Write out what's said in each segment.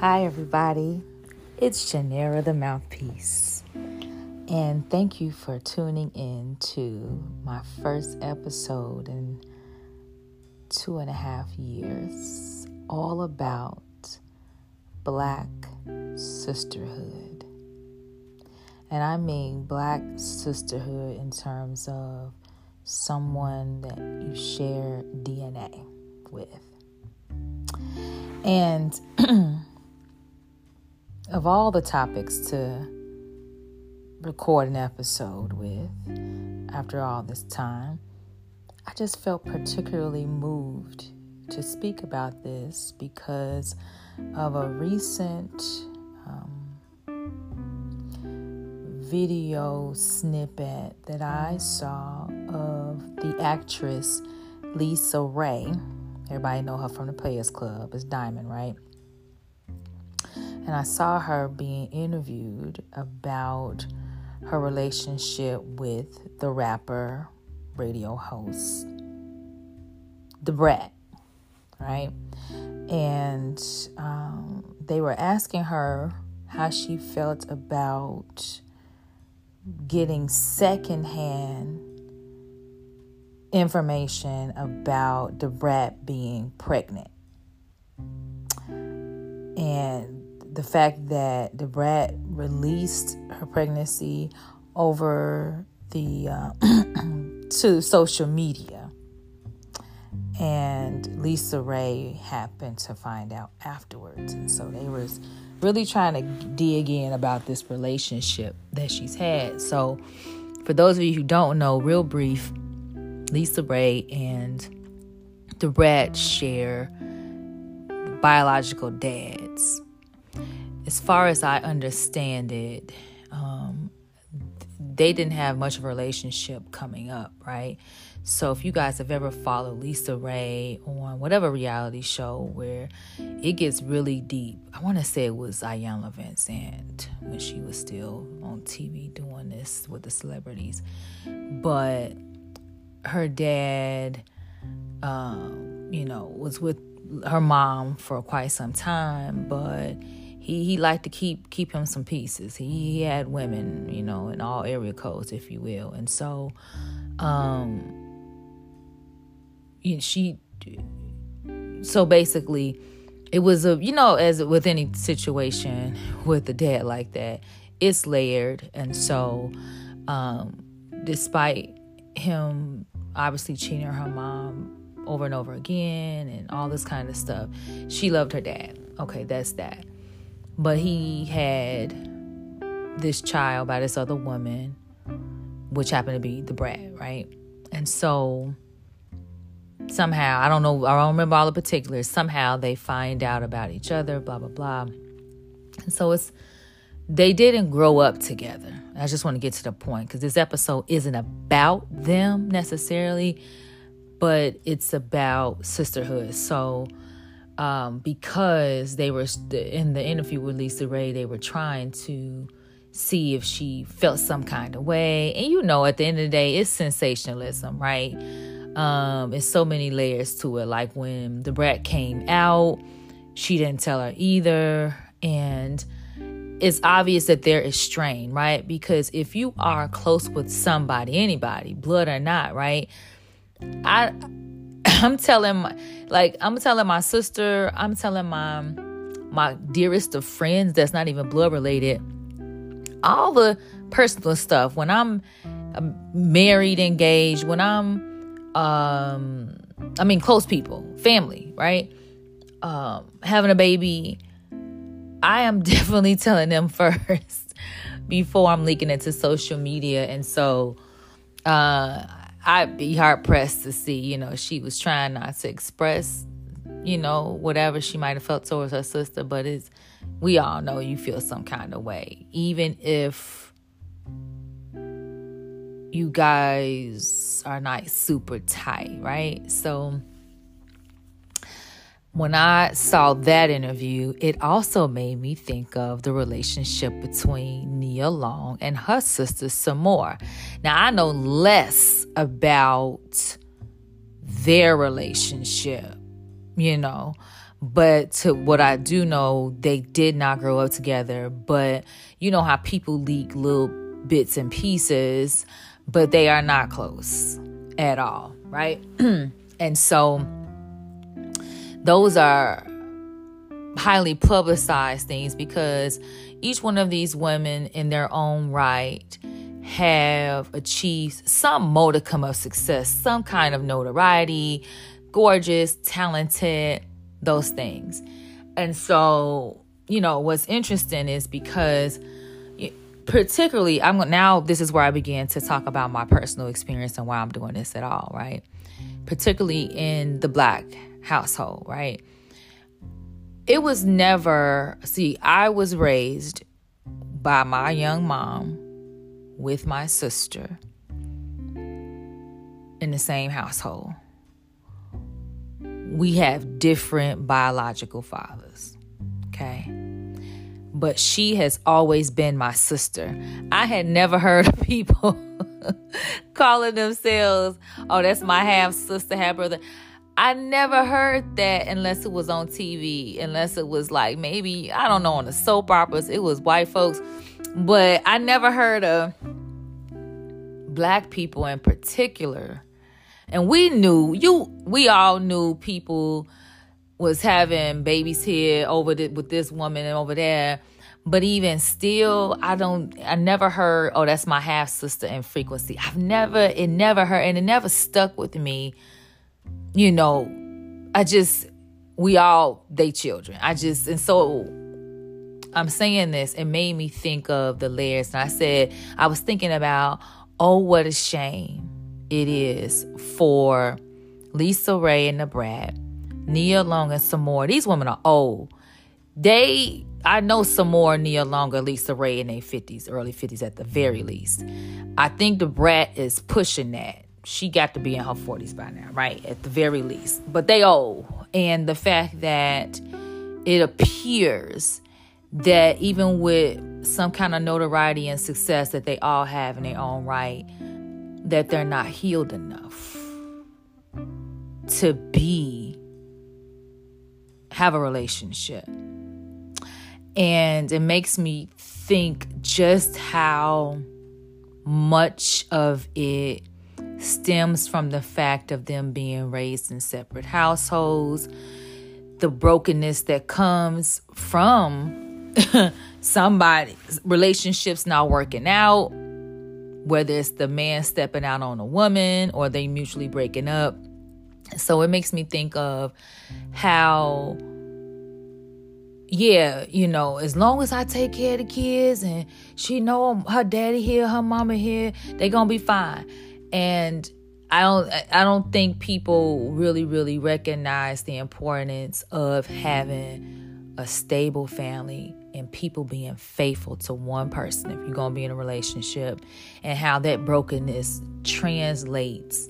Hi, everybody. It's Janera the Mouthpiece. And thank you for tuning in to my first episode in two and a half years, all about Black sisterhood. And I mean Black sisterhood in terms of someone that you share DNA with. And of all the topics to record an episode with after all this time, I just felt particularly moved to speak about this because of a recent um, video snippet that I saw of the actress LisaRaye. Everybody know her from the Players Club. It's Diamond, right? And I saw her being interviewed about her relationship with the rapper, radio host, Da Brat, right? And um, they were asking her how she felt about getting secondhand information about Da Brat being pregnant. And the fact that Da Brat released her pregnancy over the uh, to social media, and LisaRaye happened to find out afterwards, and so they was really trying to dig in about this relationship that she's had. So, for those of you who don't know, real brief, LisaRaye and Da Brat share biological dads as far as I understand it, um, they didn't have much of a relationship coming up, right? So if you guys have ever followed LisaRaye on whatever reality show where it gets really deep, I want to say it was Iyanla Vanzant when she was still on TV doing this with the celebrities, but her dad, um, you know, was with her mom for quite some time, but he he liked to keep keep him some pieces. He, he had women, you know, in all area codes, if you will, and so, um, she, so basically, it was a you know as with any situation with a dad like that, it's layered, and so, um, despite him obviously cheating her mom over and over again and all this kind of stuff, she loved her dad. Okay, that's that. But he had this child by this other woman, which happened to be the Brat, right? And so somehow, I don't know, I don't remember all the particulars. Somehow they find out about each other, blah, blah, blah. And so it's, they didn't grow up together. I just want to get to the point because this episode isn't about them necessarily, but it's about sisterhood. So um, because they were in the interview with LisaRaye, they were trying to see if she felt some kind of way. And you know, at the end of the day, it's sensationalism, right? Um, it's so many layers to it. Like when the Brat came out, she didn't tell her either. And it's obvious that there is strain, right? Because if you are close with somebody, anybody, blood or not, right? I I'm telling my, like I'm telling my sister, I'm telling my my dearest of friends that's not even blood related, all the personal stuff. When I'm married, engaged, when I'm um I mean close people, family, right? Um having a baby, I am definitely telling them first before I'm leaking into social media and so uh I'd be hard pressed to see, you know, she was trying not to express, you know, whatever she might have felt towards her sister, but it's we all know you feel some kind of way. Even if you guys are not super tight, right? So when I saw that interview, it also made me think of the relationship between Nia Long and her sister Sommore. Now, I know less about their relationship, you know, But to what I do know, they did not grow up together. But you know how people leak little bits and pieces, but they are not close at all, right? and so those are highly publicized things because each one of these women in their own right have achieved some modicum of success, some kind of notoriety, gorgeous, talented, those things. And so, you know, what's interesting is because particularly I'm now this is where I began to talk about my personal experience and why I'm doing this at all, right? Particularly in the black household, right? It was never see, I was raised by my young mom with my sister in the same household. We have different biological fathers. Okay. But she has always been my sister. I had never heard of people calling themselves, oh, that's my half sister, half brother. I never heard that unless it was on TV, unless it was like maybe, I don't know, on the soap operas. It was white folks but I never heard of black people in particular. And we knew you we all knew people was having babies here over the, with this woman and over there. But even still, I don't I never heard, oh, that's my half sister in frequency. I've never it never heard and it never stuck with me. You know, I just we all they children. I just and so I'm saying this, it made me think of the layers. And I said, I was thinking about, oh, what a shame it is for LisaRaye and the Brat, Nia Long and Sommore. These women are old. They, I know Sommore, Nia Longer, LisaRaye in their 50s, early 50s at the very least. I think the Brat is pushing that. She got to be in her 40s by now, right? At the very least. But they old. And the fact that it appears that even with some kind of notoriety and success that they all have in their own right, that they're not healed enough to be have a relationship. And it makes me think just how much of it stems from the fact of them being raised in separate households, the brokenness that comes from somebody's relationships not working out, whether it's the man stepping out on a woman or they mutually breaking up. So it makes me think of how yeah, you know, as long as I take care of the kids and she know her daddy here, her mama here, they gonna be fine. And I don't I don't think people really really recognize the importance of having a stable family and people being faithful to one person if you're going to be in a relationship and how that brokenness translates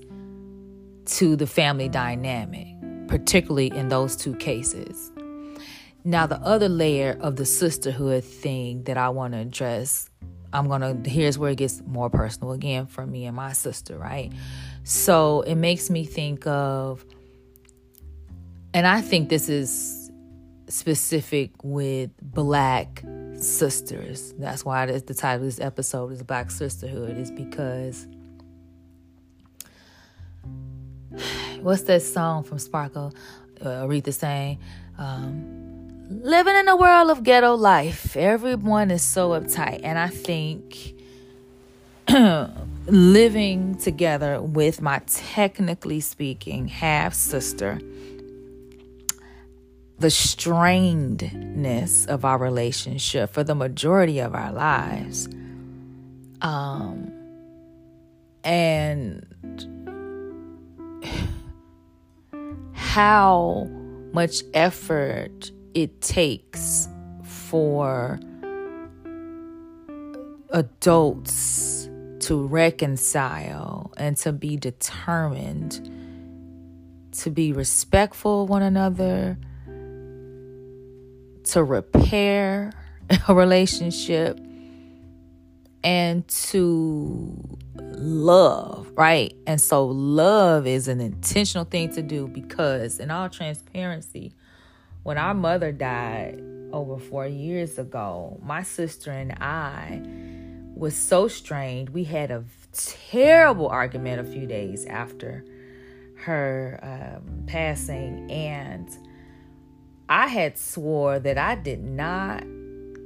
to the family dynamic, particularly in those two cases. Now, the other layer of the sisterhood thing that I want to address, I'm going to, here's where it gets more personal again for me and my sister, right? So it makes me think of, and I think this is specific with black sisters. That's why the title of this episode is Black Sisterhood, is because what's that song from Sparkle? Uh, Aretha sang, um, living in a world of ghetto life. Everyone is so uptight. And I think living together with my technically speaking half sister the strainedness of our relationship for the majority of our lives. Um, and how much effort it takes for adults to reconcile and to be determined to be respectful of one another to repair a relationship and to love, right? And so, love is an intentional thing to do because, in all transparency, when our mother died over four years ago, my sister and I was so strained. We had a terrible argument a few days after her um, passing, and I had swore that I did not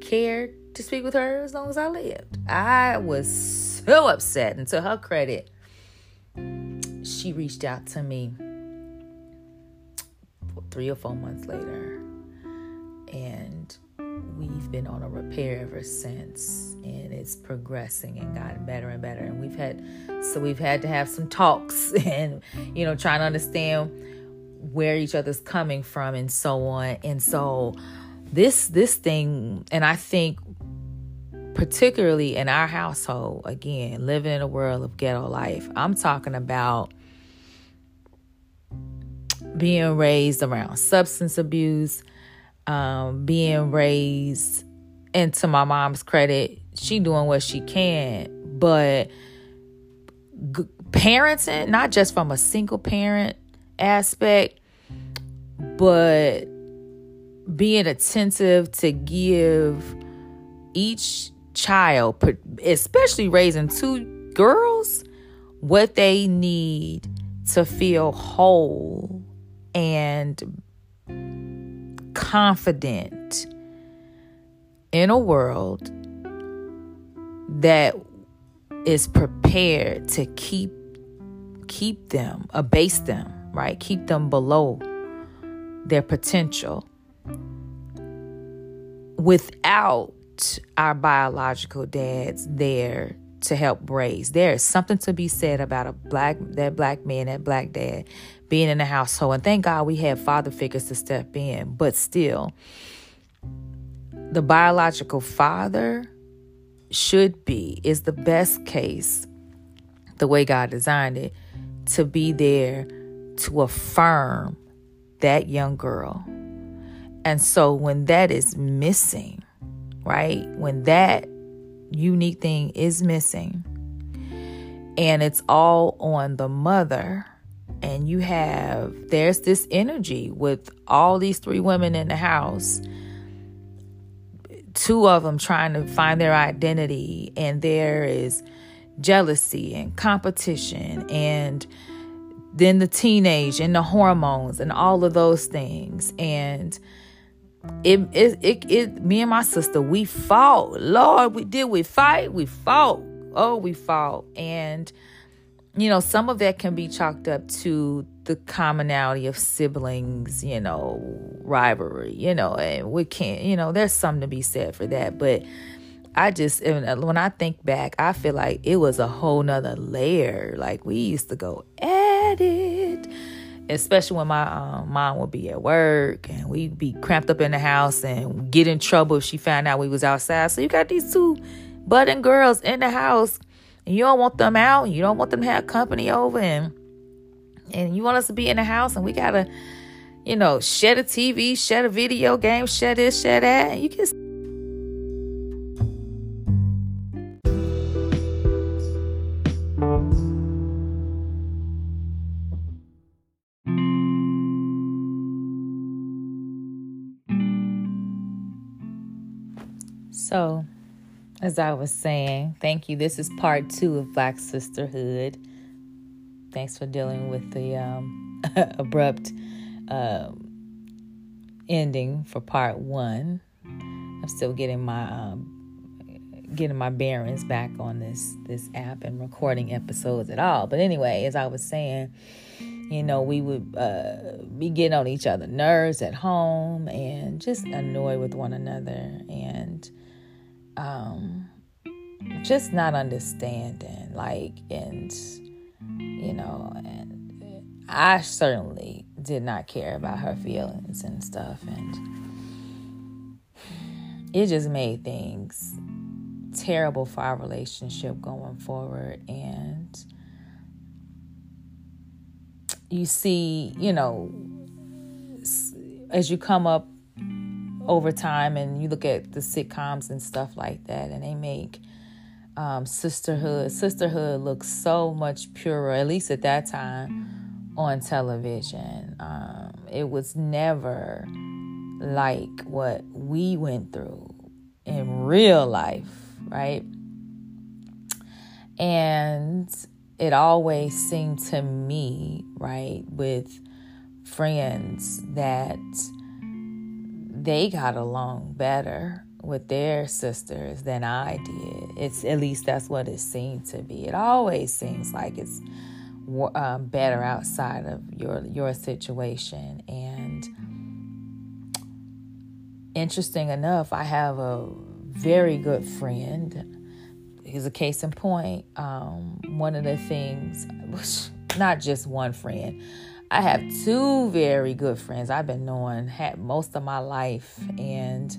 care to speak with her as long as I lived. I was so upset, and to her credit, she reached out to me three or four months later, and we've been on a repair ever since and it's progressing and gotten better and better. And we've had so we've had to have some talks and you know trying to understand where each other's coming from and so on. And so this this thing and i think particularly in our household again living in a world of ghetto life i'm talking about being raised around substance abuse um, being raised, and to my mom's credit, she doing what she can, but g- parenting, not just from a single parent aspect, but being attentive to give each child, especially raising two girls, what they need to feel whole and confident in a world that is prepared to keep keep them abase them right? Keep them below their potential without our biological dads there to help raise. There is something to be said about a black that black man that black dad being in the household. And thank God we have father figures to step in. But still, the biological father should be, is the best case, the way God designed it, to be there to affirm that young girl. And so when that is missing, right? When that unique thing is missing, and it's all on the mother and you have there's this energy with all these three women in the house two of them trying to find their identity and there is jealousy and competition and then the teenage and the hormones and all of those things. And it, it, it, it me and my sister we fought. Lord we did we fight we fought. Oh we fought. And you know, some of that can be chalked up to the commonality of siblings, you know, rivalry, you know, and we can't, you know, there's something to be said for that. But I just, when I think back, I feel like it was a whole nother layer. Like we used to go at it, especially when my um, mom would be at work and we'd be cramped up in the house and get in trouble if she found out we was outside. So you got these two budding girls in the house and you don't want them out, you don't want them to have company over and and you want us to be in the house and we gotta, you know, share the TV, share the video game, share this, share that. You can So, as I was saying, thank you. This is part two of Black Sisterhood. Thanks for dealing with the um, abrupt um, ending for part one. I'm still getting my um, getting my bearings back on this this app and recording episodes at all. But anyway, as I was saying, you know, we would uh, be getting on each other nerves at home and just annoyed with one another and um, just not understanding, like, and you know, and I certainly did not care about her feelings and stuff, and it just made things terrible for our relationship going forward, and you see, you know, as you come up over time and you look at the sitcoms and stuff like that and they make um, sisterhood sisterhood looks so much purer at least at that time on television um, it was never like what we went through in real life, right? And it always seemed to me, right, with friends that they got along better with their sisters than I did. It's at least that's what it seemed to be. It always seems like it's um, better outside of your your situation. And interesting enough, I have a very good friend. He's a case in point. Um, one of the things, not just one friend. I have two very good friends I've been knowing had most of my life, and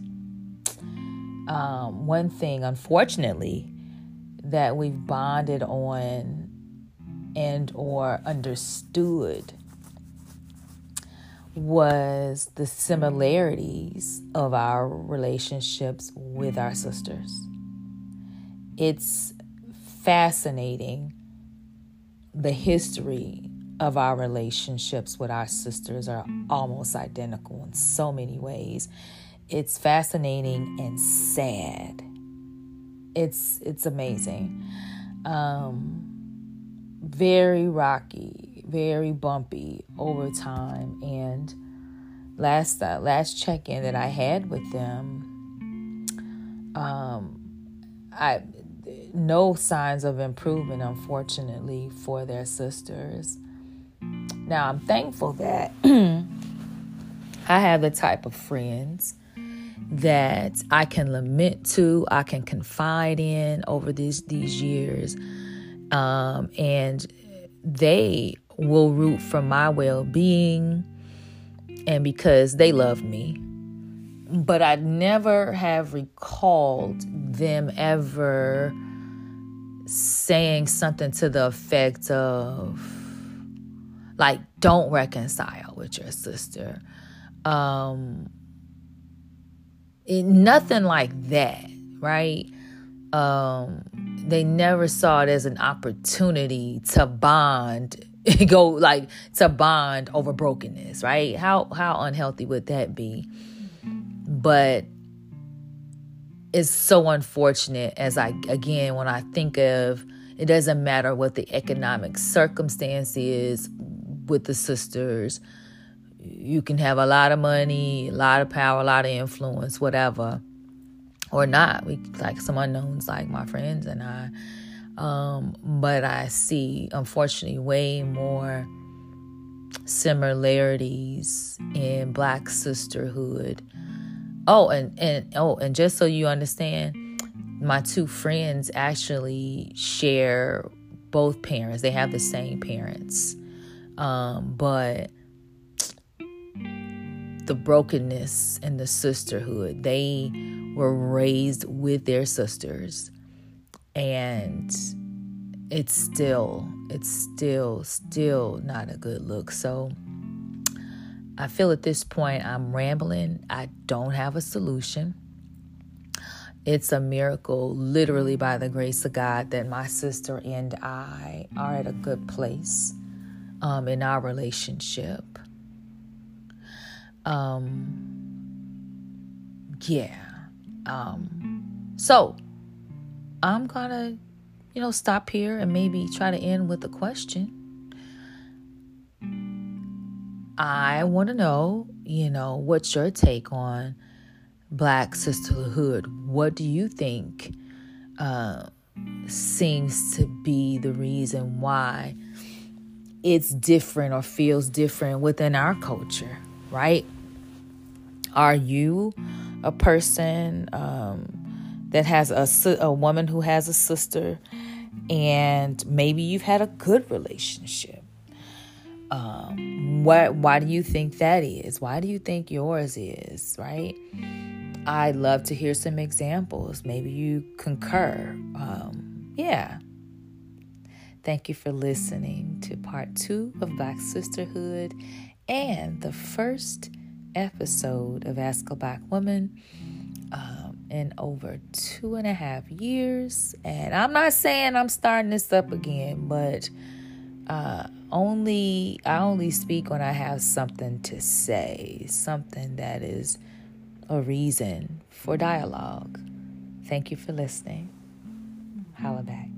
um, one thing, unfortunately, that we've bonded on and or understood was the similarities of our relationships with our sisters. It's fascinating the history of our relationships with our sisters are almost identical in so many ways. It's fascinating and sad. It's it's amazing. Um, very rocky, very bumpy over time. And last uh, last check in that I had with them, um, I no signs of improvement, unfortunately, for their sisters. Now I'm thankful that I have the type of friends that I can lament to, I can confide in over these these years, um, and they will root for my well being, and because they love me. But I never have recalled them ever saying something to the effect of like don't reconcile with your sister. Um it, nothing like that right? Um they never saw it as an opportunity to bond go like to bond over brokenness right? How how unhealthy would that be? But it's so unfortunate as i again when i think of it doesn't matter what the economic circumstance is with the sisters. You can have a lot of money, a lot of power, a lot of influence, whatever, or not. We like some unknowns, like my friends and I. Um, but I see, unfortunately, way more similarities in Black sisterhood. Oh, and and oh, and just so you understand, my two friends actually share both parents. They have the same parents. Um, but the brokenness and the sisterhood, they were raised with their sisters. And it's still, it's still, still not a good look. So I feel at this point I'm rambling. I don't have a solution. It's a miracle, literally by the grace of God, that my sister and I are at a good place um, in our relationship. Um, yeah. Um, so I'm gonna, you know, stop here and maybe try to end with a question. I want to know, you know, what's your take on Black sisterhood? What do you think uh, seems to be the reason why it's different or feels different within our culture, right? Are you a person um, that has a, a woman who has a sister and maybe you've had a good relationship? Um, what, why do you think that is? Why do you think yours is, right? I'd love to hear some examples. Maybe you concur. Um, yeah. Thank you for listening to part two of Black Sisterhood and the first episode of Ask a Black Woman um, in over two and a half years. And I'm not saying I'm starting this up again, but uh, only I only speak when I have something to say, something that is a reason for dialogue. Thank you for listening. Holla back.